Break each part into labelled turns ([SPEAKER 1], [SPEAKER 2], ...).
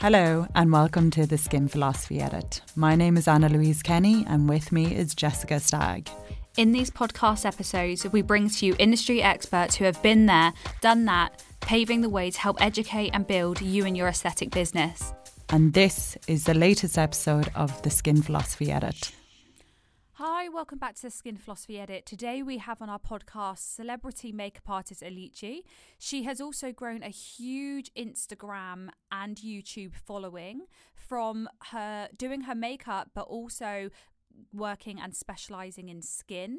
[SPEAKER 1] Hello, and welcome to the Skin Philosophy Edit. My name is Anna Louise Kenny, and with me is Jessica Stagg.
[SPEAKER 2] In these podcast episodes, we bring to you industry experts who have been there, done that, paving the way to help educate and build you and your aesthetic business.
[SPEAKER 1] And this is the latest episode of the Skin Philosophy Edit.
[SPEAKER 2] Hi, welcome back to the Skin Philosophy Edit. Today we have on our podcast celebrity makeup artist Oluchi. She has also grown a huge Instagram and YouTube following from her doing her makeup, but also working and specializing in skin.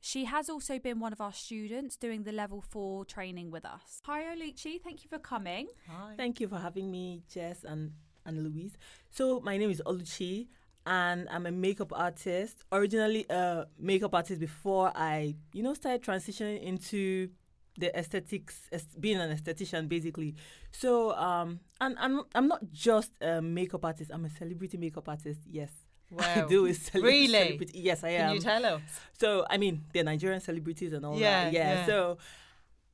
[SPEAKER 2] She has also been one of our students doing the level four training with us. Hi, Oluchi. Thank you for coming.
[SPEAKER 3] Hi. Thank you for having me, Jess and, and Louise. So, my name is Oluchi and I'm a makeup artist. Originally a makeup artist before I, you know, started transitioning into the aesthetics, being an esthetician basically. So, um, and, and I'm not just a makeup artist. I'm a celebrity makeup artist. Yes.
[SPEAKER 4] Wow.
[SPEAKER 3] I do is celebrity.
[SPEAKER 4] Really?
[SPEAKER 3] Celebrity. Yes, I am.
[SPEAKER 4] Can you tell us?
[SPEAKER 3] So, I mean, they're Nigerian celebrities and all
[SPEAKER 4] yeah,
[SPEAKER 3] that. Yeah.
[SPEAKER 4] yeah.
[SPEAKER 3] So,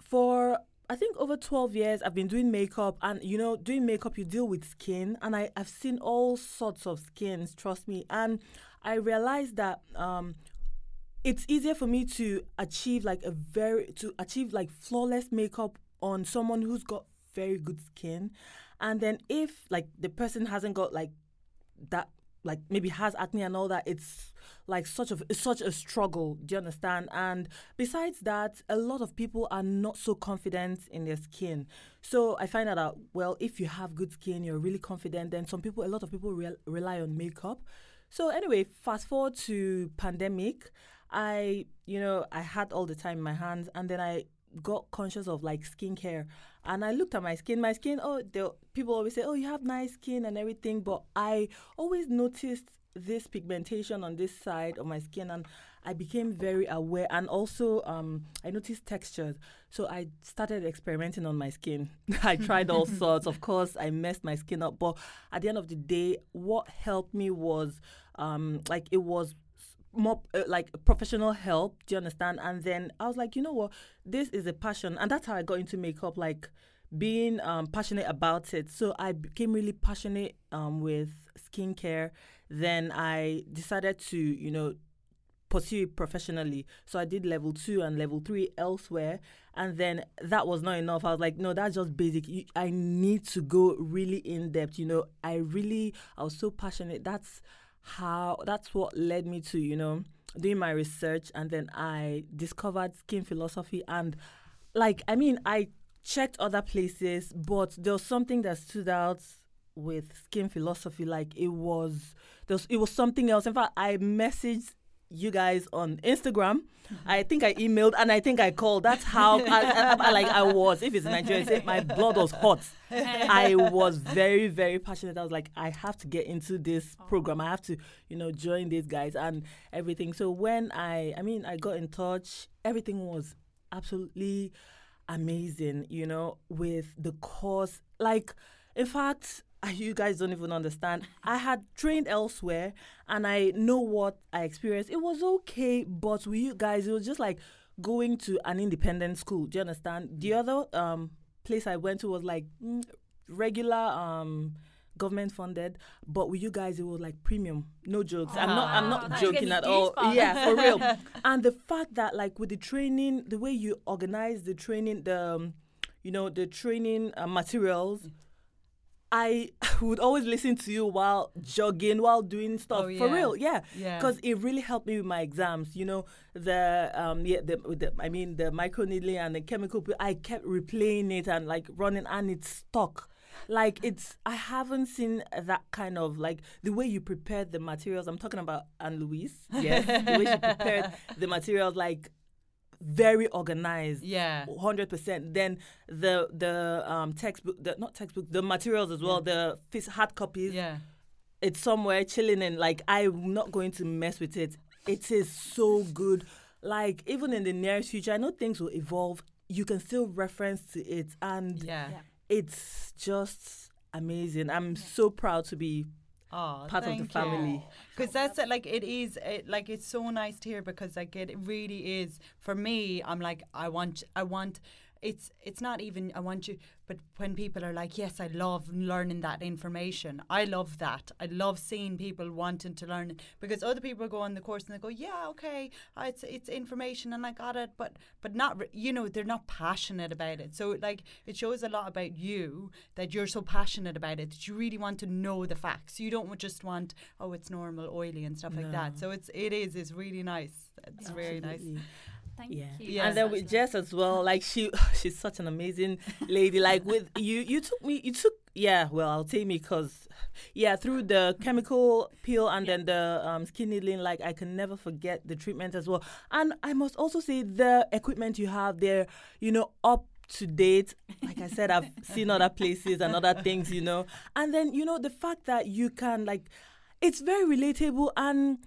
[SPEAKER 3] for I think over 12 years I've been doing makeup and you know doing makeup you deal with skin and I, I've seen all sorts of skins trust me. And I realized that um, it's easier for me to achieve like a very to achieve like flawless makeup on someone who's got very good skin. And then if like the person hasn't got like that like maybe has acne and all that it's like such a such a struggle do you understand? And besides that a lot of people are not so confident in their skin. So i find out that well if you have good skin you're really confident then some people a lot of people re- rely on makeup. So anyway fast forward to pandemic i you know i had all the time in my hands and then i got conscious of like skincare and I looked at my skin. My skin, oh, the, people always say, oh, you have nice skin and everything, but I always noticed this pigmentation on this side of my skin and I became very aware and also um, I noticed textures. So I started experimenting on my skin. I tried all sorts. Of course, I messed my skin up, but at the end of the day, what helped me was um, like it was more uh, like professional help. Do you understand? And then I was like, you know what? This is a passion, and that's how I got into makeup. Like being um, passionate about it. So I became really passionate um, with skincare. Then I decided to, you know, pursue it professionally. So I did level two and level three elsewhere. And then that was not enough. I was like, no, that's just basic. I need to go really in depth. You know, I really, I was so passionate. That's how that's what led me to you know doing my research and then i discovered skin philosophy. And like i mean i checked other places but there was something that stood out with skin philosophy. Like it was there was, it was something else. In fact i messaged you guys on Instagram. I think I emailed and I think I called. That's how I, I, I, like I was. If it's Nigeria, my blood was hot. I was very very passionate. I was like, I have to get into this program. I have to, you know, join these guys and everything. So when I, I mean, I got in touch, everything was absolutely amazing. You know, with the course, like, in fact, you guys don't even understand. I had trained elsewhere and I know what I experienced. It was okay, but with you guys, it was just like going to an independent school. Do you understand? The other um, place I went to was like mm, regular um, government funded, but with you guys, it was like premium. No jokes. I'm not. I'm not joking at all. Yeah, for real. and the fact that like with the training, the way you organize the training, the um, you know the training uh, materials I would always listen to you while jogging, while doing stuff
[SPEAKER 4] oh, yeah.
[SPEAKER 3] for real, yeah,
[SPEAKER 4] yeah.
[SPEAKER 3] Because it really helped me with my exams. You know, the um, yeah, the, the I mean, the micro needling and the chemical. I kept replaying it and like running, and it's stuck. Like it's, I haven't seen that kind of like the way you prepared the materials. I'm talking about Anna Louise, yes, the way she prepared the materials. Like very organized.
[SPEAKER 4] Yeah.
[SPEAKER 3] Hundred percent. Then the the um textbook the not textbook, the materials as well, yeah. the hard copies.
[SPEAKER 4] Yeah.
[SPEAKER 3] It's somewhere chilling and like I'm not going to mess with it. It is so good. Like even in the nearest future, I know things will evolve. You can still reference to it and
[SPEAKER 4] yeah.
[SPEAKER 3] yeah. it's just amazing. I'm yeah. so proud to be
[SPEAKER 4] Oh,
[SPEAKER 3] part of the family.
[SPEAKER 4] Because that's it, like it is it, like it's so nice to hear because like it really is for me. I'm like I want I want it's it's not even I want you but when people are like yes I love learning that information. I love that. I love seeing people wanting to learn it. Because other people go on the course and they go yeah okay uh, it's it's information and I got it but but not you know they're not passionate about it. So like it shows a lot about you that you're so passionate about it that you really want to know the facts. You don't just want oh it's normal oily and stuff like that. So it's it is it's really nice. It's very nice.
[SPEAKER 3] Absolutely.
[SPEAKER 2] Thank
[SPEAKER 3] yeah.
[SPEAKER 2] you.
[SPEAKER 4] Yeah.
[SPEAKER 3] And then with. Jess as well, like she she's such an amazing lady. Like with you you took me you took yeah, well I'll take me cuz yeah, through the chemical peel and then the um, skin needling like I can never forget the treatment as well. And I must also say the equipment you have there, you know, up to date. Like I said, I've seen other places and other things, you know. And then, you know, the fact that you can like it's very relatable and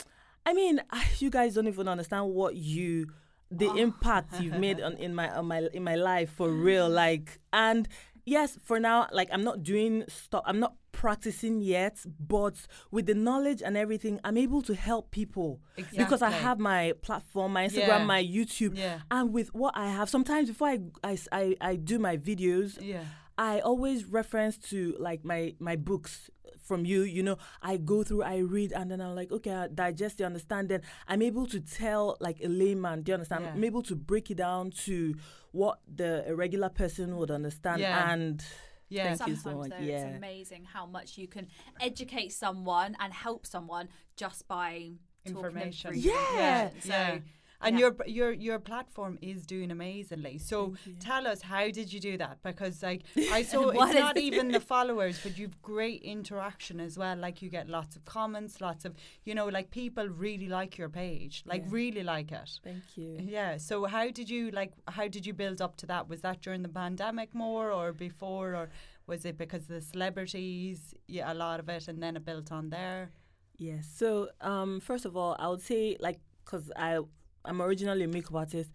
[SPEAKER 3] I mean, you guys don't even understand what you the oh. impact you've made on in my on my in my life for real mm. like and yes for now like i'm not doing stuff i'm not practicing yet but with the knowledge and everything i'm able to help people. Because i have my platform my instagram
[SPEAKER 4] Yeah.
[SPEAKER 3] my youtube
[SPEAKER 4] Yeah.
[SPEAKER 3] and with what i have sometimes before I, I i I do my videos
[SPEAKER 4] yeah
[SPEAKER 3] I always reference to like my my books from you. You know, I go through, I read, and then I'm like, okay, I digest it, understand. Then I'm able to tell like a layman. Do you understand?
[SPEAKER 4] Yeah.
[SPEAKER 3] I'm able to break it down to what the a regular person would understand.
[SPEAKER 4] Yeah.
[SPEAKER 3] And
[SPEAKER 4] yeah
[SPEAKER 3] Thank you so
[SPEAKER 2] Sometimes
[SPEAKER 3] much,
[SPEAKER 2] though,
[SPEAKER 3] yeah.
[SPEAKER 2] it's amazing how much you can educate someone and help someone just by talking them
[SPEAKER 4] Information.
[SPEAKER 2] through
[SPEAKER 3] Yeah.
[SPEAKER 2] So,
[SPEAKER 4] yeah. And
[SPEAKER 2] yeah.
[SPEAKER 4] your your your platform is doing amazingly. So tell us how did you do that? Because like I saw it's not
[SPEAKER 2] it?
[SPEAKER 4] even the followers, but you've great interaction as well. Like you get lots of comments, lots of you know, like people really like your page, like
[SPEAKER 3] Yeah.
[SPEAKER 4] really like it.
[SPEAKER 3] thank you.
[SPEAKER 4] Yeah. So how did you like? How did you build up to that? Was that during the pandemic more, or before, or was it because the celebrities? Yeah, a lot of it, and then it built on there.
[SPEAKER 3] Yes. So, um, first of all, I would say like because I I'm originally a makeup artist.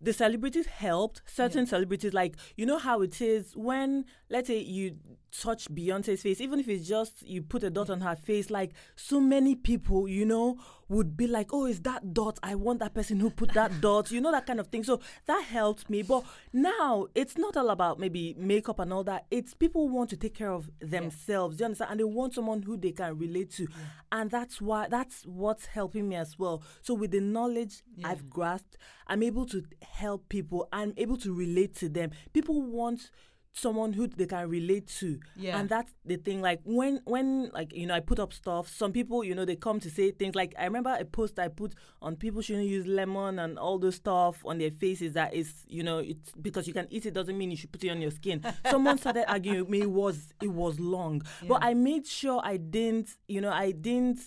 [SPEAKER 3] The celebrities helped. Certain celebrities, like you know how it is when let's say you touch Beyonce's face, even if it's just you put a dot on her face, like so many people, you know, would be like, "Oh, is that dot? I want that person who put that dot." You know that kind of thing. So that helped me. But now it's not all about maybe makeup and all that. It's people want to take care of themselves. Do you understand? And they want someone who they can relate to, and that's why that's what's helping me as well. So with the knowledge I've grasped, I'm able to help people. I'm able to relate to them. People want someone who they can relate to.
[SPEAKER 4] Yeah.
[SPEAKER 3] and that's the thing like when when like you know i put up stuff some people you know they come to say things like i remember a post i put on people shouldn't use lemon and all those stuff on their faces that is you know it's because you can eat it doesn't mean you should put it on your skin. Someone started arguing with me it was it was long. But i made sure i didn't you know i didn't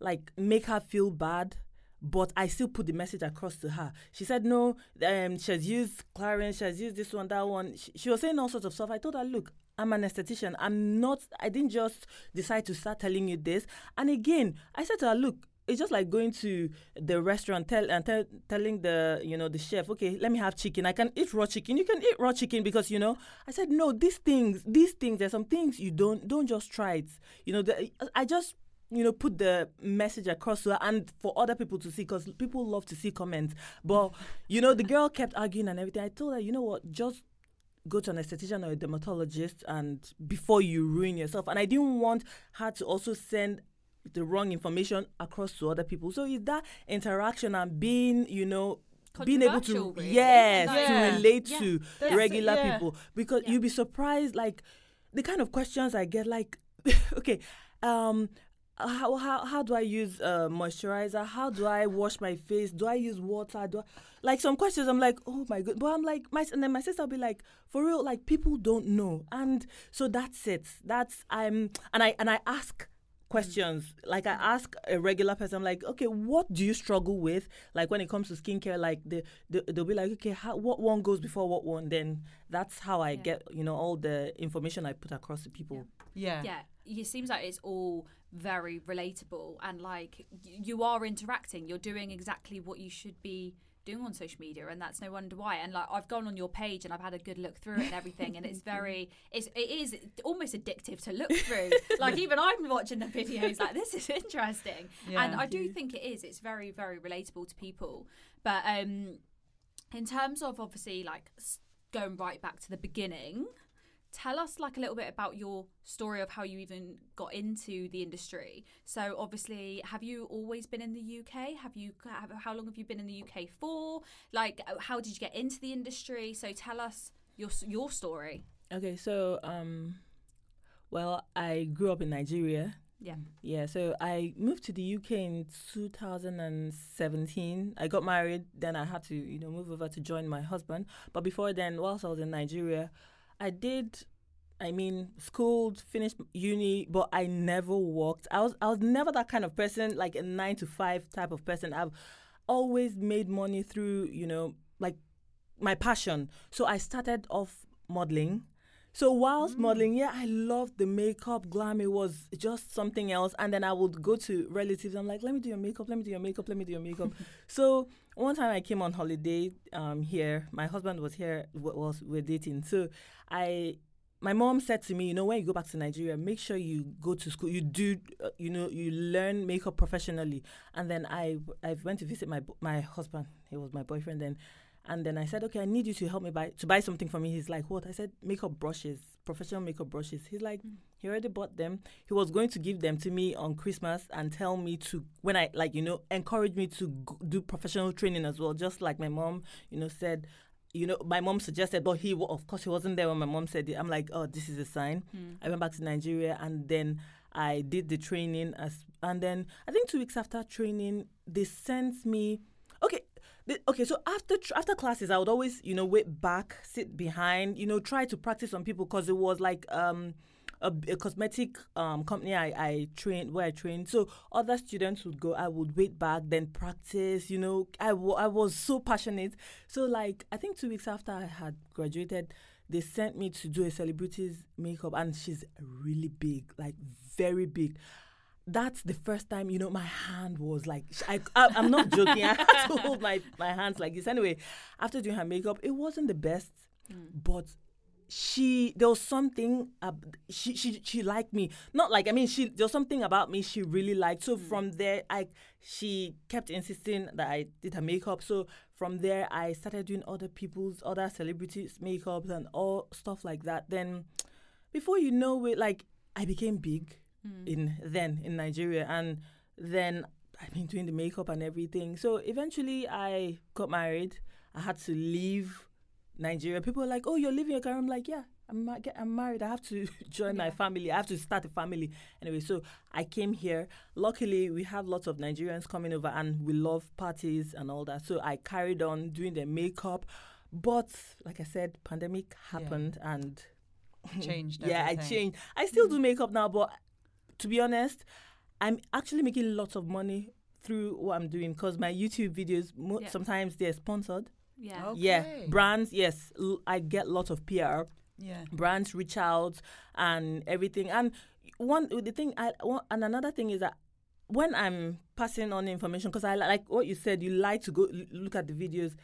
[SPEAKER 3] like make her feel bad but I still put the message across to her. She said no, um, she has used Clarins, she has used this one, that one. She, she was saying all sorts of stuff. I told her, look, I'm an esthetician. I'm not. I didn't just decide to start telling you this. And again, I said to her, look. It's just like going to the restaurant tell and tell, telling the you know the chef, okay, let me have chicken. I can eat raw chicken. You can eat raw chicken because you know. I said no. These things, these things. There's some things you don't don't just try it. You know, the, I just you know, put the message across to her and for other people to see because people love to see comments. But, you know, the girl kept arguing and everything. I told her, you know what, just go to an esthetician or a dermatologist and before you ruin yourself. And I didn't want her to also send the wrong information across to other people. So it's that interaction and being, you know, being able to
[SPEAKER 2] really.
[SPEAKER 3] yes
[SPEAKER 2] Like-
[SPEAKER 3] to relate
[SPEAKER 2] Yeah.
[SPEAKER 3] to
[SPEAKER 4] That's
[SPEAKER 3] regular
[SPEAKER 4] yeah.
[SPEAKER 3] people because
[SPEAKER 2] Yeah.
[SPEAKER 3] you'd be surprised like the kind of questions I get like okay um how, how how do I use uh, moisturizer? How do I wash my face? Do I use water? Do I, like some questions? I'm like, oh my god! But I'm like, my and then my sister will be like, for real, like people don't know, and so that's it. That's I'm and I and I ask questions like i ask a regular person I'm like okay what do you struggle with like when it comes to skincare like the, the they'll be like okay how, what one goes before what one then that's how i
[SPEAKER 2] Yeah.
[SPEAKER 3] get you know all the information i put across to people
[SPEAKER 4] Yeah.
[SPEAKER 2] yeah it seems like it's all very relatable and like you are interacting. You're doing exactly what you should be doing on social media and that's no wonder why. And like I've gone on your page and I've had a good look through it and everything and it's very it's it is almost addictive to look through. Like even I'm watching the videos like this is interesting. And I do think it is. It's very very relatable to people. But um in terms of obviously like going right back to the beginning. Tell us like a little bit about your story of how you even got into the industry. So obviously, have you always been in the UK? Have you have, how long have you been in the UK for? Like uh, how did you get into the industry? So tell us your your story.
[SPEAKER 3] Okay, so um, well, I grew up in Nigeria.
[SPEAKER 2] Yeah.
[SPEAKER 3] Yeah, so I moved to the UK in 2017. I got married, then I had to, you know, move over to join my husband. But before then, whilst I was in Nigeria, I did I mean, schooled, finished uni, but I never worked. I was I was never that kind of person, like a nine to five type of person. I've always made money through, you know, like my passion. So I started off modeling. So whilst mm. modeling, yeah, I loved the makeup, glam. It was just something else. And then I would go to relatives. I'm like, let me do your makeup, let me do your makeup, let me do your makeup. so one time I came on holiday um, here. My husband was here, was we're dating. So I my mom said to me, you know, when you go back to Nigeria, make sure you go to school. You do, uh, you know, you learn makeup professionally. And then I, I went to visit my my husband. He was my boyfriend then. And then I said, okay, I need you to help me buy to buy something for me. He's like, what? I said, makeup brushes, professional makeup brushes. He's like, mm. he already bought them. He was going to give them to me on Christmas and tell me to when I like, you know, encourage me to g- do professional training as well. Just like my mom, you know, said you know, my mom suggested, but he, of course, he wasn't there when my mom said it. I'm like, oh, this is a sign. Hmm. I went back to Nigeria and then I did the training. As and then I think two weeks after training, they sent me. Okay. So after tr- after classes, I would always, you know, wait back, sit behind, you know, try to practice on people because it was like um a, a cosmetic um, company I, I trained where I trained. So other students would go, I would wait back, then practice. You know, I, w- I was so passionate. So like I think two weeks after I had graduated, they sent me to do a celebrity's makeup, and she's really big, like very big. That's the first time, you know, my hand was like, I, I, I'm not joking. I had to hold my, my hands like this. Anyway, after doing her makeup, it wasn't the best, but she there was something uh, she she she liked me. Not like i mean she there was something about me she really liked. So from there i she kept insisting that i did her makeup. So from there i started doing other people's other celebrities makeups and all stuff like that. Then before you know it like i became big Mm. in then in nigeria and then i've been doing the makeup and everything so eventually i got married i had to leave Nigeria. People are like, "Oh, you're leaving your career." I'm like, "Yeah, I'm get, I'm married. I have to join my family. I have to start a family." Anyway, so I came here. Luckily, we have lots of Nigerians coming over, and we love parties and all that. So I carried on doing the makeup, but like I said, pandemic happened, and
[SPEAKER 4] Changed.
[SPEAKER 3] yeah, I changed. I still do mm. makeup now, but to be honest, I'm actually making lots of money through what I'm doing because my YouTube videos mo-
[SPEAKER 2] Yeah.
[SPEAKER 3] sometimes they're sponsored.
[SPEAKER 2] Yeah.
[SPEAKER 4] Okay.
[SPEAKER 3] Yeah, brands. Yes, l- I get lots of PR.
[SPEAKER 4] Yeah.
[SPEAKER 3] Brands reach out and everything. And one the thing, I one, and another thing is that when I'm passing on information, because I like what you said, you like to go l- look at the videos.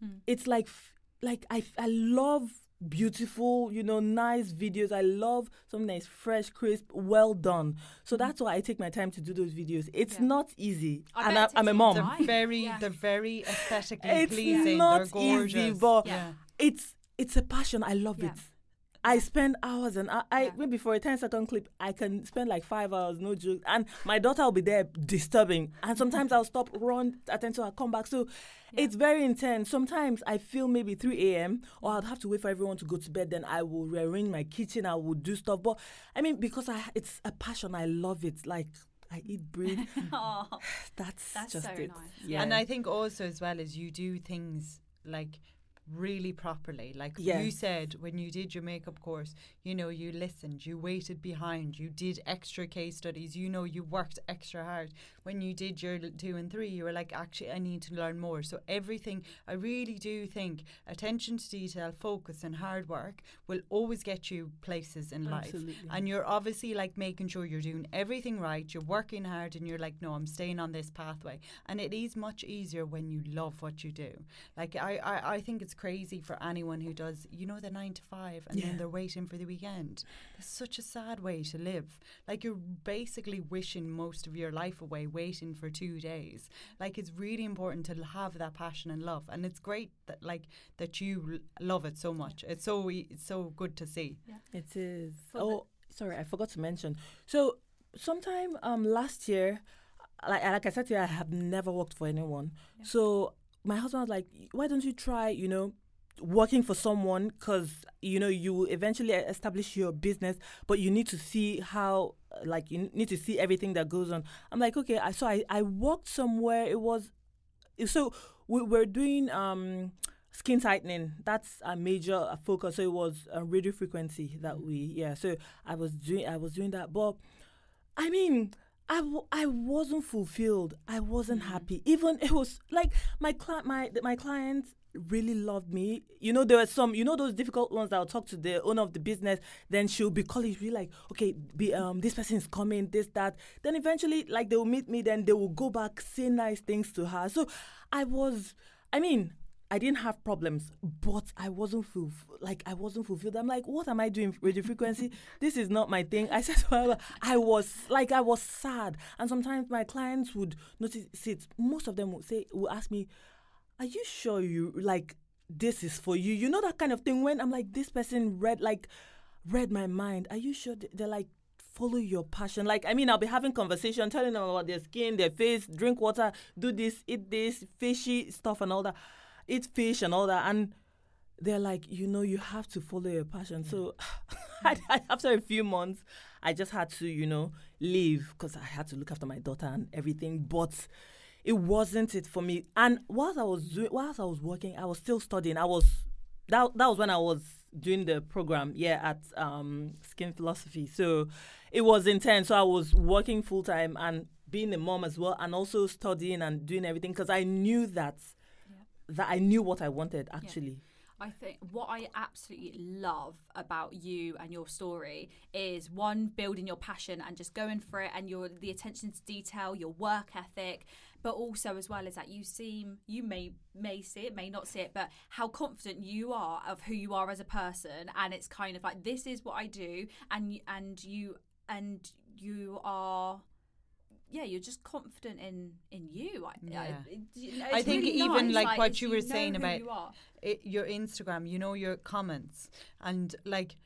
[SPEAKER 3] Hmm. It's like f- like I f- I love beautiful, you know, nice videos. I love something that is fresh, crisp, well done. So that's why I take my time to do those videos. It's
[SPEAKER 2] Yeah.
[SPEAKER 3] not easy,
[SPEAKER 2] I
[SPEAKER 3] and I, I'm a mom.
[SPEAKER 4] They're very,
[SPEAKER 2] Yeah.
[SPEAKER 4] they're very aesthetically
[SPEAKER 3] It's
[SPEAKER 4] pleasing.
[SPEAKER 3] not
[SPEAKER 4] they're gorgeous.
[SPEAKER 3] easy, but
[SPEAKER 2] Yeah.
[SPEAKER 3] it's it's a passion. I love
[SPEAKER 2] Yeah.
[SPEAKER 3] it. I spend hours and I, I
[SPEAKER 2] Yeah.
[SPEAKER 3] maybe for a 10 second clip, I can spend like five hours, no joke. And my daughter will be there disturbing. And sometimes I'll stop, run, attend to her, come back. So it's very intense. Sometimes I feel maybe 3 a.m. or I'd have to wait for everyone to go to bed. Then I will rearrange my kitchen. I will do stuff. But I mean, because I it's a passion, I love it. Like I eat, bread.
[SPEAKER 2] Aw.
[SPEAKER 3] That's,
[SPEAKER 2] That's
[SPEAKER 3] just
[SPEAKER 2] so
[SPEAKER 3] it.
[SPEAKER 2] nice.
[SPEAKER 3] Yeah.
[SPEAKER 4] And I think also as well as you do things like really properly. Like
[SPEAKER 3] Yes.
[SPEAKER 4] you said when you did your makeup course, you know, you listened, you waited behind, you did extra case studies, you know, you worked extra hard. When you did your two and three, you were like, actually, I need to learn more. So everything, I really do think attention to detail, focus, and hard work will always get you places in life.
[SPEAKER 3] Absolutely.
[SPEAKER 4] And you're obviously like making sure you're doing everything right, you're working hard, and you're like, no, I'm staying on this pathway. And it is much easier when you love what you do. Like, I, I, I think it's it's crazy for anyone who does, you know, the nine to five and
[SPEAKER 3] Yeah.
[SPEAKER 4] then they're waiting for the weekend. That's such a sad way to live. Like you're basically wishing most of your life away, waiting for two days. Like it's really important to have that passion and love, and it's great that like that you l- love it so much. It's so e- it's so good to see.
[SPEAKER 3] It is.
[SPEAKER 2] For the-
[SPEAKER 3] oh, sorry, I forgot to mention. So, sometime um last year, like like I said to you, I have never worked for anyone.
[SPEAKER 2] Yeah.
[SPEAKER 3] So my husband was like, "Why don't you try? You know." working for someone? Because you know you eventually establish your business but you need to see how like you need to see everything that goes on. I'm like okay i so i, I worked somewhere. It was so we were doing um skin tightening. That's a major uh, focus. So it was uh, radio frequency that we yeah so i was doing i was doing that. But i mean I, w- I wasn't fulfilled. I wasn't happy. Even it was like my client my my clients really loved me. You know there were some you know those difficult ones that i'll talk to the owner of the business then she'll be calling be like okay be um this person is coming this that. Then eventually like they will meet me then they will go back say nice things to her. So i was i mean I didn't have problems, but I wasn't full, like I wasn't fulfilled. I'm like, what am I doing radio frequency? this is not my thing. I said her, I was like, I was sad, and sometimes my clients would notice it. Most of them would say, will ask me, "Are you sure you like this is for you?" You know that kind of thing. When I'm like, this person read like read my mind. Are you sure? They- They're like, follow your passion. Like, I mean, I'll be having conversation, telling them about their skin, their face, drink water, do this, eat this, fishy stuff and all that, eat fish and all that. And they're like, you know, you have to follow your passion. So I, I, after a few months, I just had to, you know, leave because I had to look after my daughter and everything. But it wasn't it for me. And whilst I was doing, whilst I was working, I was still studying. I was that that was when I was doing the program, yeah, at um, Skin Philosophy. So it was intense. So I was working full time and being a mom as well, and also studying and doing everything because I knew that that I knew what I wanted actually.
[SPEAKER 2] I think what I absolutely love about you and your story is one building your passion and just going for it and your the attention to detail, your work ethic, but also as well as that you seem you may may see it, may not see it, but how confident you are of who you are as a person and it's kind of like this is what I do and you- and you and you are yeah, you're just confident in in you. I,
[SPEAKER 4] Yeah.
[SPEAKER 2] I, you know,
[SPEAKER 4] I think
[SPEAKER 2] really
[SPEAKER 4] even
[SPEAKER 2] nice,
[SPEAKER 4] like what you were saying about
[SPEAKER 2] you
[SPEAKER 4] it, your Instagram, you know, your comments, and like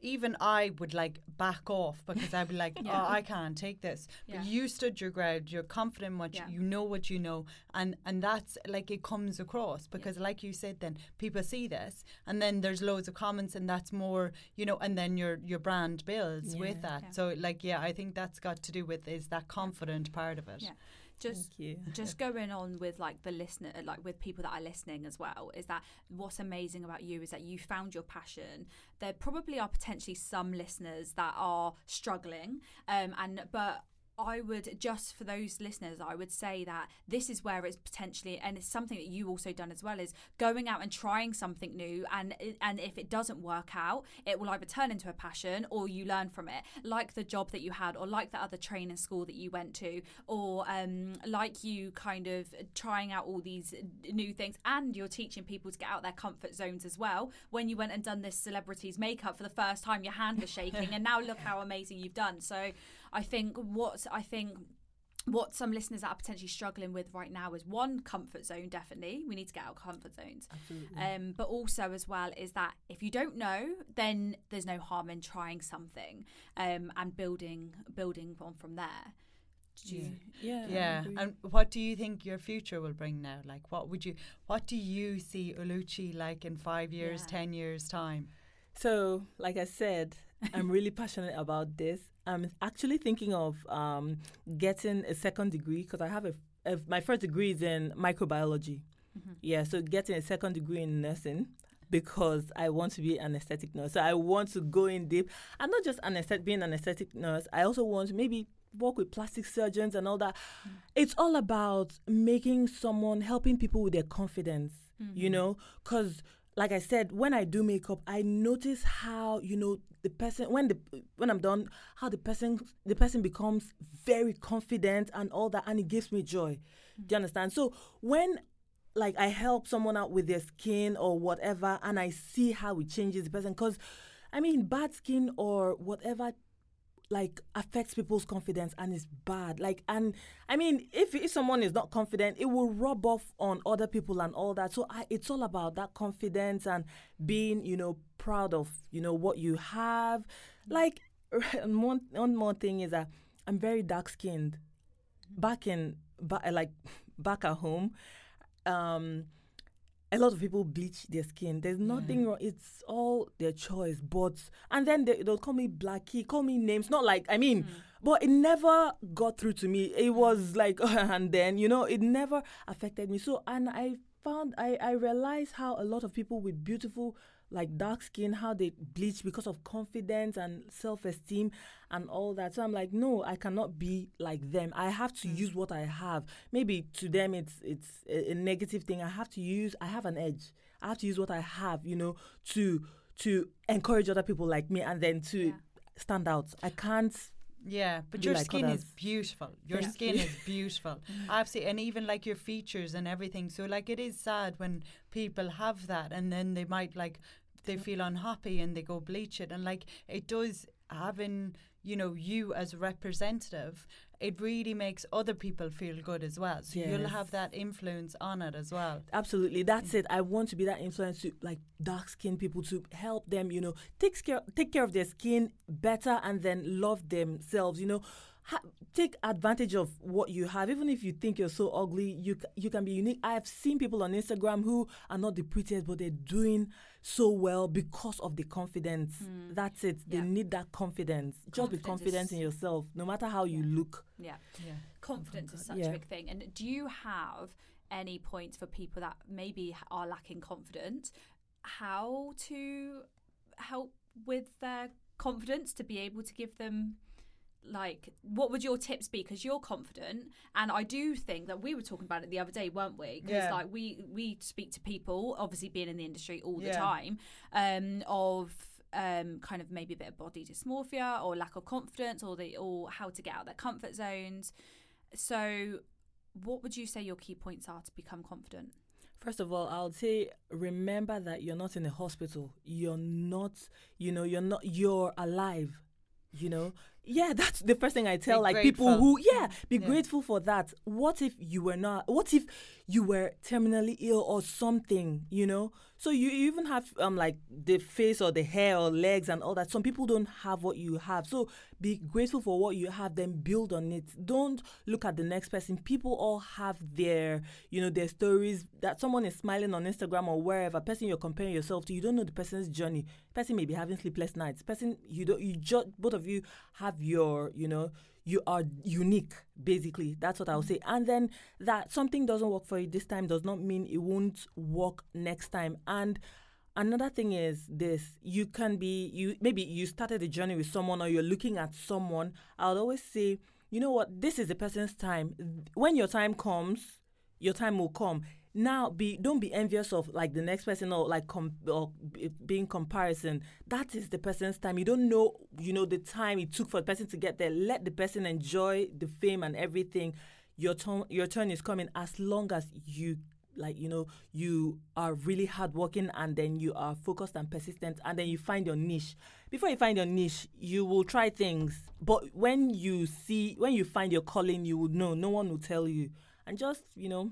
[SPEAKER 4] even I would like back off because I'd be like, oh,
[SPEAKER 2] Yeah.
[SPEAKER 4] oh, I can't take this.
[SPEAKER 2] Yeah.
[SPEAKER 4] But you stood your ground. You're confident in what
[SPEAKER 2] Yeah.
[SPEAKER 4] you, you know what you know, and and that's like it comes across because, like you said, then people see this, and then there's loads of comments, and that's more, you know, and then your your brand builds with that.
[SPEAKER 2] Yeah.
[SPEAKER 4] So like, yeah, I think that's got to do with is that confident part of it.
[SPEAKER 2] Just just going on with like the listener like with people that are listening as well is that what's amazing about you is that you found your passion. There probably are potentially some listeners that are struggling um and but I would just for those listeners, I would say that this is where it's potentially, and it's something that you also done as well, is going out and trying something new, and and if it doesn't work out, it will either turn into a passion or you learn from it, like the job that you had, or like the other training school that you went to, or um, like you kind of trying out all these new things, and you're teaching people to get out their comfort zones as well. When you went and done this celebrities makeup for the first time, your hand was shaking, and now look how amazing you've done. So I think what I think what some listeners that are potentially struggling with right now is one comfort zone definitely we need to get out of comfort zones
[SPEAKER 3] Absolutely.
[SPEAKER 2] um, but also as well is that if you don't know then there's no harm in trying something um, and building building on from there Do you-
[SPEAKER 3] yeah.
[SPEAKER 4] Yeah, and what do you think your future will bring now? Like, what would you, what do you see Oluchi like in five years,
[SPEAKER 2] Yeah.
[SPEAKER 4] ten years time?
[SPEAKER 3] So, like I said, I'm really passionate about this. I'm actually thinking of um, getting a second degree because I have a, a. My first degree is in microbiology.
[SPEAKER 2] Mhm.
[SPEAKER 3] Yeah, so getting a second degree in nursing because I want to be an aesthetic nurse. So I want to go in deep, and not just an aesthetic, being an aesthetic nurse. I also want to maybe work with plastic surgeons and all that. It's all about making someone helping people with their confidence you
[SPEAKER 2] Mhm.
[SPEAKER 3] know because like i said when i do makeup i notice how you know the person when the when i'm done how the person the person becomes very confident and all that and it gives me joy do you understand so when like I help someone out with their skin or whatever, and I see how it changes the person. Because, I mean, bad skin or whatever like affects people's confidence and it's bad. Like and i mean if, if someone is not confident it will rub off on other people and all that. So I, it's all about that confidence and being you know proud of you know what you have. Like one, one more thing is that i'm very dark skinned back in ba- like back at home um a lot of people bleach their skin. There's nothing wrong. It's all their choice. But and then they, they'll call me Blackie, call me names. Not like I mean, mm. but it never got through to me. It was like and then you know it never affected me. So and I found I I realized how a lot of people with beautiful like dark skin how they bleach because of confidence and self-esteem and all that so i'm like no i cannot be like them i have to mm. use what i have maybe to them it's it's a, a negative thing i have to use i have an edge i have to use what i have you know to to encourage other people like me and then to
[SPEAKER 2] Yeah.
[SPEAKER 3] stand out i can't
[SPEAKER 4] Yeah, but your
[SPEAKER 3] like
[SPEAKER 4] skin
[SPEAKER 3] others.
[SPEAKER 4] is beautiful. Your
[SPEAKER 3] Thank
[SPEAKER 4] skin is beautiful. Absolutely. And even like your features and everything. So like it is sad when people have that and then they might like they feel unhappy and they go bleach it and like it does having, you know, you as a representative, it really makes other people feel good as well. So you'll have that influence on it as well.
[SPEAKER 3] Absolutely, that's it. I want to be that influence to like dark skinned people to help them, you know, take care take care of their skin better and then love themselves. You know, ha- take advantage of what you have. Even if you think you're so ugly, you you can be unique. I have seen people on Instagram who are not the prettiest, but they're doing so well because of the confidence. Hmm. That's it. They
[SPEAKER 2] Yeah.
[SPEAKER 3] need that confidence. Just be confident in yourself, no matter how you look.
[SPEAKER 2] Yeah.
[SPEAKER 4] Yeah.
[SPEAKER 2] Confidence is such
[SPEAKER 3] yeah.
[SPEAKER 2] a big thing. And do you have any points for people that maybe are lacking confidence? How to help with their confidence to be able to give them like what would your tips be because you're confident and i do think that we were talking about it the other day weren't we because
[SPEAKER 4] Yeah.
[SPEAKER 2] like we we speak to people obviously being in the industry all the
[SPEAKER 4] Yeah.
[SPEAKER 2] time um of um kind of maybe a bit of body dysmorphia or lack of confidence or the or how to get out of their comfort zones so what would you say your key points are to become confident
[SPEAKER 3] First of all, I would say remember that you're not in a hospital. You're not, you know, you're not, you're alive. You know, yeah, that's the first thing I tell like people who, yeah, be mm-hmm.
[SPEAKER 4] Yeah.
[SPEAKER 3] grateful for that. What if you were not? What if you were terminally ill or something? You know, so you, even have um like the face or the hair or legs and all that. Some people don't have what you have, so be grateful for what you have. Then build on it. Don't look at the next person. People all have their, you know, their stories. That someone is smiling on Instagram or wherever. Person you're comparing yourself to, you don't know the person's journey. Person may be having sleepless nights. Person you don't you just both of you have your, you know, you are unique basically. That's what i'll say. And then that something doesn't work for you this time does not mean it won't work next time. And another thing is this you can be you maybe you started a journey with someone or you're looking at someone. I'll always say you know what? This is the person's time. When your time comes your time will come now be don't be envious of like the next person or like com- or being comparison. That is the person's time. You don't know you know the time it took for the person to get there. Let the person enjoy the fame and everything. Your turn your turn is coming as long as you like you know you are really hardworking and then you are focused and persistent and then you find your niche. Before you find your niche you will try things. But when you see when you find your calling you would know. No one will tell you. And just you know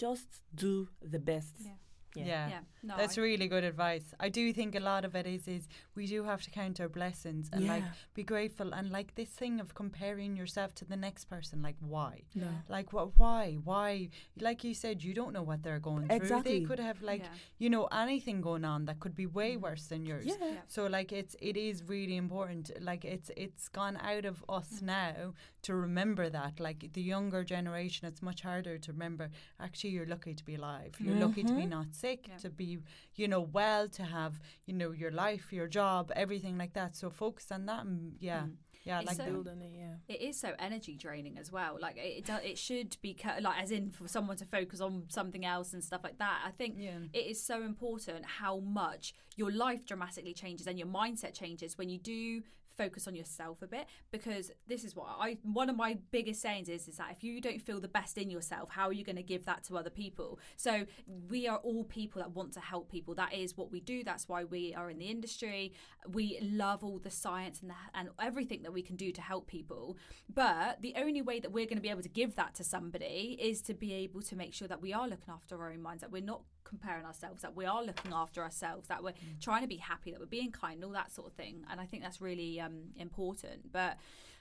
[SPEAKER 3] just do the best
[SPEAKER 2] Yeah.
[SPEAKER 3] Yeah.
[SPEAKER 4] Yeah.
[SPEAKER 2] yeah no
[SPEAKER 4] That's
[SPEAKER 2] I-
[SPEAKER 4] really good advice. I do think a lot of it is is we do have to count our blessings and like be grateful and like this thing of comparing yourself to the next person. Like why?
[SPEAKER 3] no
[SPEAKER 4] Like what? Why? Why? Like you said, you don't know what they're going through.
[SPEAKER 3] Exactly.
[SPEAKER 4] They could have like
[SPEAKER 2] Yeah.
[SPEAKER 4] you know anything going on that could be way worse than yours.
[SPEAKER 3] yeah,
[SPEAKER 2] Yeah.
[SPEAKER 4] So like it's it is really important. Like it's it's gone out of us now to remember that. Like the younger generation, it's much harder to remember. Actually, you're lucky to be alive. You're lucky to be
[SPEAKER 3] Mhm.
[SPEAKER 4] not sick.
[SPEAKER 2] Yeah.
[SPEAKER 4] To be you know well. To have you know your life, your job, everything like that. So focus on that. And yeah,
[SPEAKER 2] Mm.
[SPEAKER 4] yeah.
[SPEAKER 2] It's
[SPEAKER 4] Like
[SPEAKER 2] so-
[SPEAKER 4] the-
[SPEAKER 3] build on it yeah
[SPEAKER 2] It is so energy draining as well. Like it, it, do- it should be ca- like as in for someone to focus on something else and stuff like that. I think
[SPEAKER 4] Yeah.
[SPEAKER 2] it is so important how much your life dramatically changes and your mindset changes when you do focus on yourself a bit because this is what I one of my biggest sayings is is that if you don't feel the best in yourself, how are you going to give that to other people? So we are all people that want to help people. That is what we do. That's why we are in the industry. We love all the science and the, and everything that we can do to help people. But the only way that we're going to be able to give that to somebody is to be able to make sure that we are looking after our own minds, that we're not comparing ourselves, that we are looking after ourselves, that we're mm. trying to be happy, that we're being kind, all that sort of thing. And I think that's really um, important. But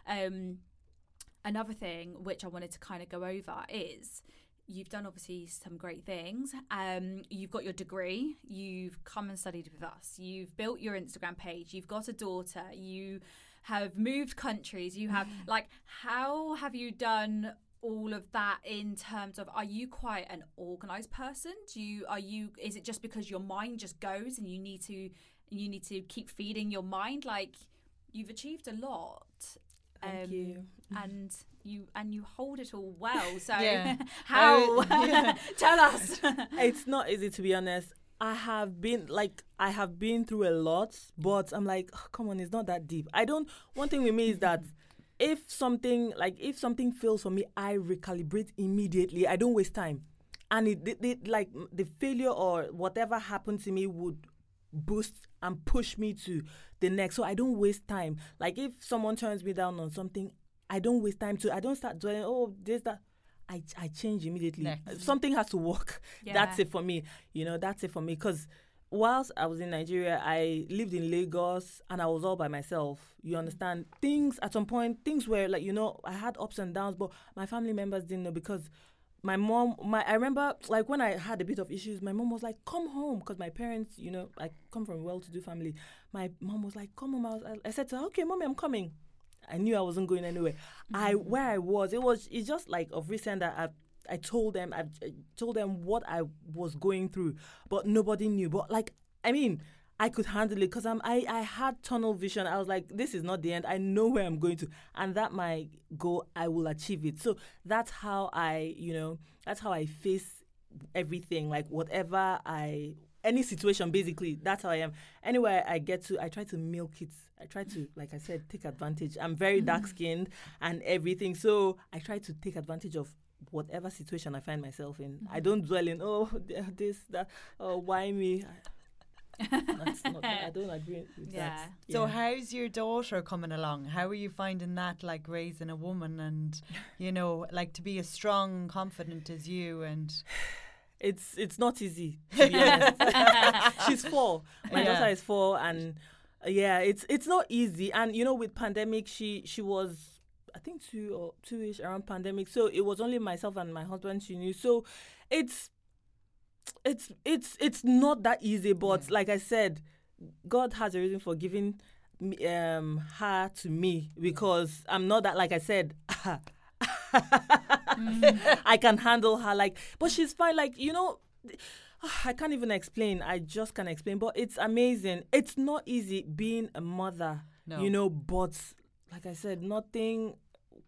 [SPEAKER 2] um, another thing which I wanted to kind of go over is you've done obviously some great things. Um, you've got your degree, you've come and studied with us, you've built your Instagram page, you've got a daughter, you have moved countries, you have like how have you done all of that in terms of are you quite an organized person do you are you is it just because your mind just goes and you need to you need to keep feeding your mind like you've achieved a lot
[SPEAKER 3] Thank um, you.
[SPEAKER 2] and you and you hold it all well so yeah. how yeah. tell us
[SPEAKER 3] it's not easy to be honest I have been like I have been through a lot, but I'm like, oh, come on, it's not that deep. I don't. One thing with me is that if something like if something fails for me, I recalibrate immediately. I don't waste time, and it, it, it like the failure or whatever happened to me would boost and push me to the next. So I don't waste time. Like if someone turns me down on something, I don't waste time to. I don't start doing oh this that. I, I change immediately. Next. Something has to work. Yeah. That's it for me. You know, that's it for me. Because whilst I was in Nigeria, I lived in Lagos and I was all by myself. You mm. understand? Things at some point, things were like, you know, I had ups and downs, but my family members didn't know because my mom, my I remember like when I had a bit of issues, my mom was like, "Come home," because my parents, you know, I come from a well-to-do family. My mom was like, "Come home." I, was, I said to her, "Okay, mommy, I'm coming." I knew I wasn't going anywhere. Mm-hmm. I where I was, it was it's just like of recent that I I told them I, I uh, told them what I was going through, but nobody knew. But like I mean, I could handle it because I'm I, I had tunnel vision. I was like, this is not the end. I know where I'm going to, and that my goal. I will achieve it. So that's how I, you know, that's how I face everything. Like whatever I, any situation, basically, that's how I am. Anywhere I get to, I try to milk it. I try to, like I said, take advantage. I'm very mm-hmm. dark skinned and everything, so I try to take advantage of whatever situation I find myself in. Mm-hmm. I don't dwell in oh this that oh why me. That's not, I don't agree with yeah. that.
[SPEAKER 4] Yeah. So how's your daughter coming along? How are you finding that like raising a woman and you know like to be as strong, confident as you and
[SPEAKER 3] it's it's not easy to be honest. She's four. My yeah. daughter is four and uh, yeah, it's it's not easy. And you know, with pandemic she she was I think two or two ish around pandemic. So it was only myself and my husband she knew. So it's it's it's it's not that easy. But like I said, God has a reason for giving me, um her to me because I'm not that like I said. mm. I can handle her like, but she's fine. Like you know. I can't even explain. I just can't explain. But it's amazing. It's not easy being a mother, no. you know, but like I said, nothing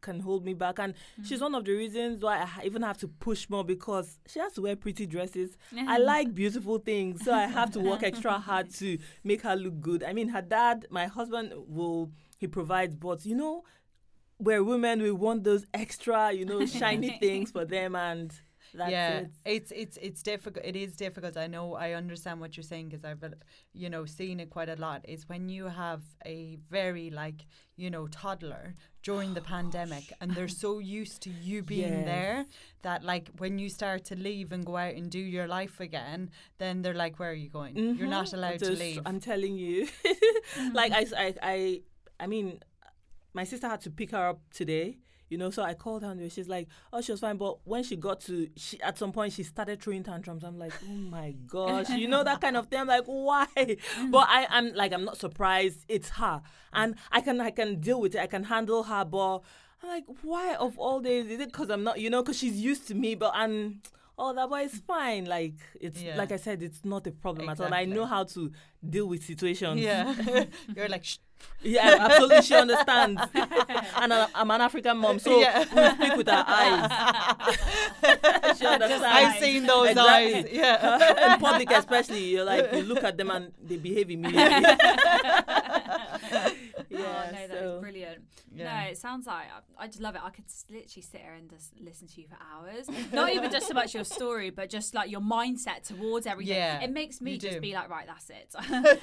[SPEAKER 3] can hold me back. And mm. she's one of the reasons why I even have to push more because she has to wear pretty dresses. I like beautiful things, so I have to work extra hard to make her look good. I mean, her dad, my husband, will he provides, but you know, we're women, we want those extra, you know, shiny things for them and that's
[SPEAKER 4] yeah,
[SPEAKER 3] it.
[SPEAKER 4] it's it's it's difficult. It is difficult. I know. I understand what you're saying because I've, you know, seen it quite a lot. Is when you have a very like you know toddler during the oh, pandemic gosh. and they're so used to you being yes. there that like when you start to leave and go out and do your life again then they're like where are you going mm-hmm. you're not allowed Just, to leave
[SPEAKER 3] i'm telling you like I, I i i mean my sister had to pick her up today you know. So I called her and she's like, "Oh, she was fine." But when she got to, she at some point she started throwing tantrums. I'm like, "Oh my gosh," you know that kind of thing. I'm like, "Why?" Mm. but I, I'm like, I'm not surprised. It's her, and I can, I can deal with it. I can handle her. But I'm like, why of all days? Is it because I'm not, you know, because she's used to me? But I'm oh that boy is fine like it's yeah. like i said it's not a problem exactly. at all i know how to deal with situations
[SPEAKER 4] yeah you're like Shh
[SPEAKER 3] yeah, absolutely. She understands. and I'm an African mom, so yeah. we speak with our eyes.
[SPEAKER 4] she understands. I've seen those exactly. eyes.
[SPEAKER 3] Yeah. In public, especially, you're like, you look at them and they behave immediately. Oh, yeah,
[SPEAKER 2] oh, no, that
[SPEAKER 3] so-
[SPEAKER 2] is brilliant.
[SPEAKER 4] Yeah.
[SPEAKER 2] No, it sounds like I, I just love it. I could literally sit here and just listen to you for hours. Not even just so much your story, but just like your mindset towards everything.
[SPEAKER 4] Yeah,
[SPEAKER 2] it makes me just
[SPEAKER 4] do.
[SPEAKER 2] be like, right, that's it.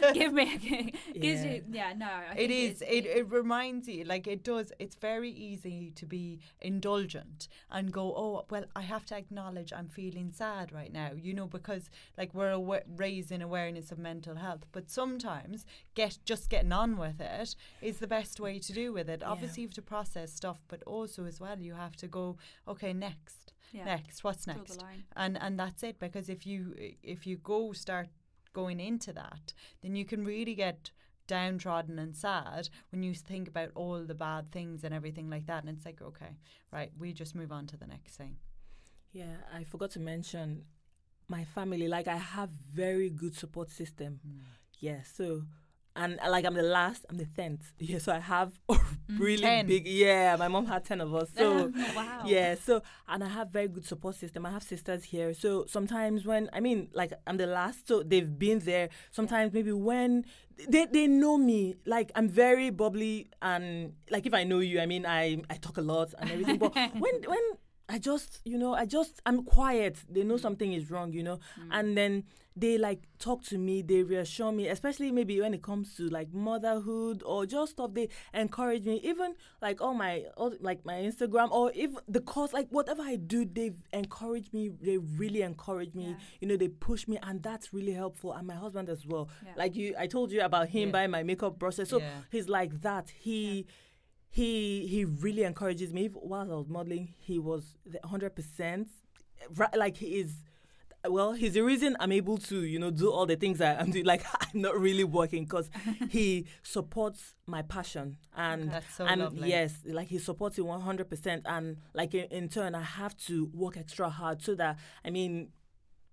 [SPEAKER 2] Give me, gives
[SPEAKER 3] Yeah.
[SPEAKER 2] you, yeah, no. I
[SPEAKER 4] it, is,
[SPEAKER 2] it is.
[SPEAKER 4] It, it reminds you, like it does. It's very easy to be indulgent and go, oh, well, I have to acknowledge I'm feeling sad right now, you know, because like we're awa- raised in awareness of mental health. But sometimes get just getting on with it is the best way to do with it. Obviously, you have to process stuff, but also as well, you have to go, okay, next,
[SPEAKER 2] yeah,
[SPEAKER 4] next, what's next, and and that's it. Because if you if you go start going into that, then you can really get downtrodden and sad when you think about all the bad things and everything like that. And it's like, okay, right, we just move on to the next thing.
[SPEAKER 3] Yeah, I forgot to mention my family. Like I have very good support system. Hmm. Yeah, so and uh, like I'm the last, I'm the tenth. Yeah, so I have a really
[SPEAKER 4] 10.
[SPEAKER 3] big. Yeah, my mom had ten of us. So
[SPEAKER 2] Oh, wow.
[SPEAKER 3] yeah, so and I have very good support system. I have sisters here, so sometimes when I mean, like I'm the last, so they've been there. Sometimes maybe when they they know me, like I'm very bubbly and like if I know you, I mean I I talk a lot and everything. but when when I just you know I just I'm quiet. They know something is wrong, you know, and then they like talk to me. They reassure me, especially maybe when it comes to like motherhood or just stuff. They encourage me, even like all my all, like my Instagram or if the course like whatever I do, they encourage me. They really encourage me.
[SPEAKER 2] Yeah.
[SPEAKER 3] You know, they push me, and that's really helpful. And my husband as well.
[SPEAKER 2] Yeah.
[SPEAKER 3] Like you, I told you about him
[SPEAKER 4] Yeah.
[SPEAKER 3] buying my makeup brushes. So
[SPEAKER 4] Yeah.
[SPEAKER 3] he's like that. He he he really encourages me. While I was modeling, he was hundred percent. Like he is. Well, he's the reason I'm able to, you know, do all the things that I'm doing. Like I'm not really working because he supports my passion and
[SPEAKER 4] That's so
[SPEAKER 3] and
[SPEAKER 4] lovely.
[SPEAKER 3] yes, like he supports it 100 percent. And like in, in turn, I have to work extra hard so that I mean,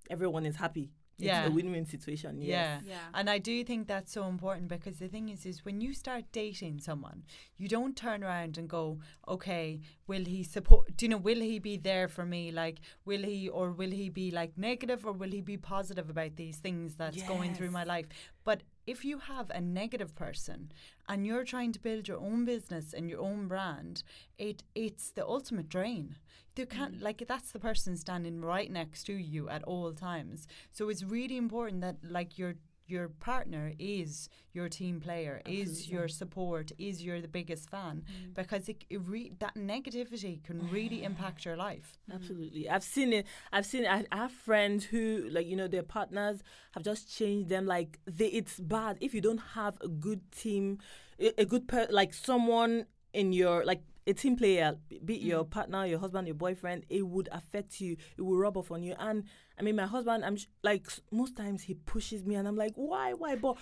[SPEAKER 3] everyone is happy.
[SPEAKER 4] Yeah.
[SPEAKER 3] it's a win-win situation. Yes.
[SPEAKER 4] Yeah.
[SPEAKER 2] Yeah.
[SPEAKER 4] And I do think that's so important because the thing is, is when you start dating someone, you don't turn around and go, okay, will he support, do you know, will he be there for me? Like, will he, or will he be like negative or will he be positive about these things that's going through my life? But if you have a negative person and you're trying to build your own business and your own brand, it it's the ultimate drain. You can't mm. like that's the person standing right next to you at all times. So it's really important that like your your partner is your team player, is your support, is your the biggest fan mm. because it, it re- that negativity can really impact your life.
[SPEAKER 3] Absolutely. I've seen it. I've seen it. I, I have friends who, like, you know, their partners have just changed them. Like, they, it's bad if you don't have a good team, a, a good, per, like, someone in your, like, a team player, be it your partner, your husband, your boyfriend, it would affect you. It will rub off on you. And I mean, my husband, I'm sh- like, most times he pushes me and I'm like, why, why? But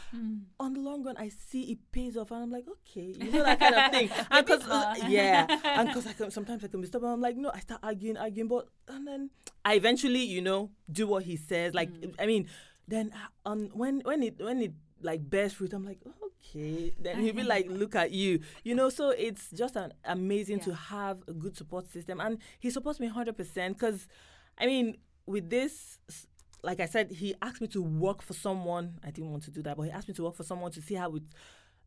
[SPEAKER 3] on the long run, I see it pays off and I'm like, okay, you know, that kind of thing. And cause, uh, yeah. And because I can, sometimes I can be stubborn. I'm like, no, I start arguing, arguing. But, and then I eventually, you know, do what he says. Like, I mean, then uh, um, when, when it, when it, like bears fruit. I'm like, okay. Then he'll be uh-huh. like, look at you, you know. So it's just an amazing to have a good support system, and he supports me 100 percent. Because, I mean, with this, like I said, he asked me to work for someone. I didn't want to do that, but he asked me to work for someone to see how it,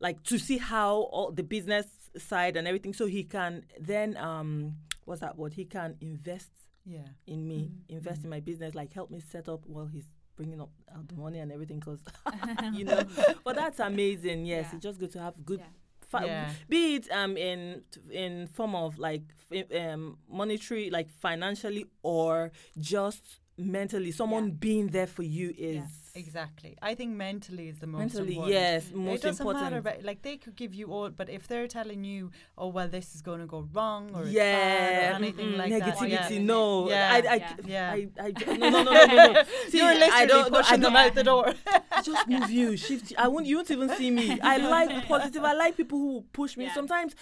[SPEAKER 3] like, to see how all the business side and everything, so he can then, um, what's that word? He can invest
[SPEAKER 4] Yeah.
[SPEAKER 3] in me, mm-hmm. invest in mm-hmm. my business, like help me set up while he's bringing up uh, the money and everything, because you know. But that's amazing. Yes,
[SPEAKER 2] Yeah.
[SPEAKER 3] it's just good to have good.
[SPEAKER 2] Yeah.
[SPEAKER 3] Fi-
[SPEAKER 4] Yeah.
[SPEAKER 3] Be it um in in form of like f- um monetary, like financially, or just mentally, someone being there for you is
[SPEAKER 4] Exactly. I think mentally is the most
[SPEAKER 3] mentally
[SPEAKER 4] important.
[SPEAKER 3] yes
[SPEAKER 4] it doesn't
[SPEAKER 3] important.
[SPEAKER 4] matter like they could give you all but if they're telling you oh well this is going to go wrong or
[SPEAKER 3] yeah,
[SPEAKER 4] or anything
[SPEAKER 3] mm-mm,
[SPEAKER 4] like
[SPEAKER 3] negativity.
[SPEAKER 4] that yeah.
[SPEAKER 3] No,
[SPEAKER 4] Yeah.
[SPEAKER 3] I, I,
[SPEAKER 2] Yeah.
[SPEAKER 4] Yeah.
[SPEAKER 3] I, I, I, no, no, no, no, no, no. See,
[SPEAKER 4] you're
[SPEAKER 3] I don't, no, I
[SPEAKER 4] pushing them
[SPEAKER 3] don't-
[SPEAKER 4] out the door
[SPEAKER 3] just move you, shift. you. I won't. You won't even see me. I like positive. I like people who push me.
[SPEAKER 2] Yeah.
[SPEAKER 3] Sometimes,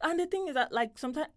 [SPEAKER 3] and the thing is that like sometimes.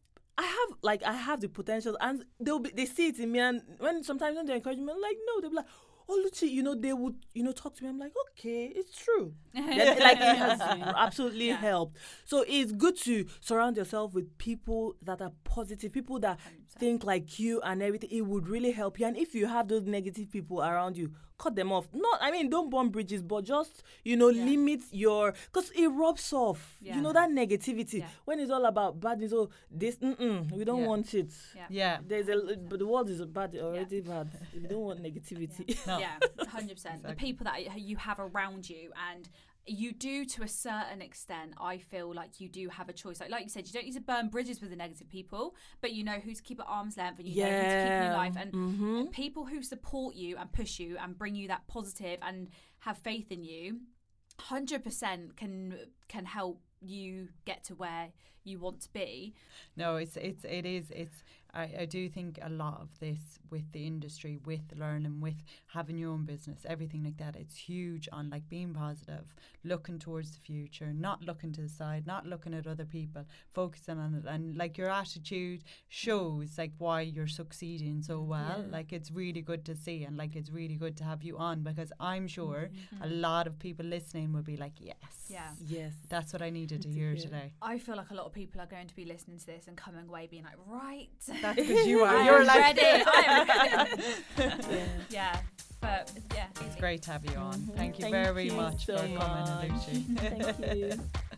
[SPEAKER 3] I have like I have the potential, and they'll be they see it in me, and when sometimes when they encourage me, I'm like no, they'll be like, oh Luchi, you know they would you know talk to me. I'm like okay, it's true. Then, like it has absolutely
[SPEAKER 2] Yeah.
[SPEAKER 3] helped. So it's good to surround yourself with people that are positive, people that think like you and everything. It would really help you. And if you have those negative people around you, cut them off. Not, I mean, don't burn bridges, but just you know
[SPEAKER 2] Yeah.
[SPEAKER 3] limit your because it rubs off.
[SPEAKER 2] Yeah.
[SPEAKER 3] You know that negativity
[SPEAKER 2] Yeah.
[SPEAKER 3] when it's all about bad news. Oh, this, mm-mm, we don't
[SPEAKER 4] Yeah.
[SPEAKER 3] want it.
[SPEAKER 2] Yeah.
[SPEAKER 4] Yeah.
[SPEAKER 3] There's a, but the world is bad already bad. We don't want negativity.
[SPEAKER 4] No.
[SPEAKER 2] Yeah, hundred percent. The people that you have around you, and you do to a certain extent. I feel like you do have a choice. Like, like you said, you don't need to burn bridges with the negative people, but you know who to keep at arm's length, and you know who to keep in your life, and,
[SPEAKER 3] Mhm.
[SPEAKER 2] and people who support you and push you and bring you that positive and have faith in you. Hundred percent can can help you get to where you want to be.
[SPEAKER 4] No, it's it's it is it's I, I do think a lot of this with the industry, with learning, with having your own business, everything like that, it's huge on like being positive, looking towards the future, not looking to the side, not looking at other people, focusing on it and like your attitude shows like why you're succeeding so well.
[SPEAKER 3] Yeah.
[SPEAKER 4] Like it's really good to see and like it's really good to have you on because I'm sure
[SPEAKER 2] Mm-hmm.
[SPEAKER 4] a lot of people listening will be like, Yes.
[SPEAKER 2] Yeah.
[SPEAKER 3] Yes.
[SPEAKER 4] That's what I needed to
[SPEAKER 3] To
[SPEAKER 4] hear
[SPEAKER 3] hear.
[SPEAKER 4] today.
[SPEAKER 2] I feel like a lot of people are going to be listening to this and coming away being like, right.
[SPEAKER 4] That's because you are. You're like
[SPEAKER 2] ready. I am ready.
[SPEAKER 3] Yeah.
[SPEAKER 2] yeah, but yeah,
[SPEAKER 4] It's great to have you on.
[SPEAKER 3] Mhm.
[SPEAKER 4] Thank you
[SPEAKER 3] Thank
[SPEAKER 4] very
[SPEAKER 3] you
[SPEAKER 4] much
[SPEAKER 3] so
[SPEAKER 4] for coming,
[SPEAKER 3] much.
[SPEAKER 4] Oluchi.
[SPEAKER 3] Thank you.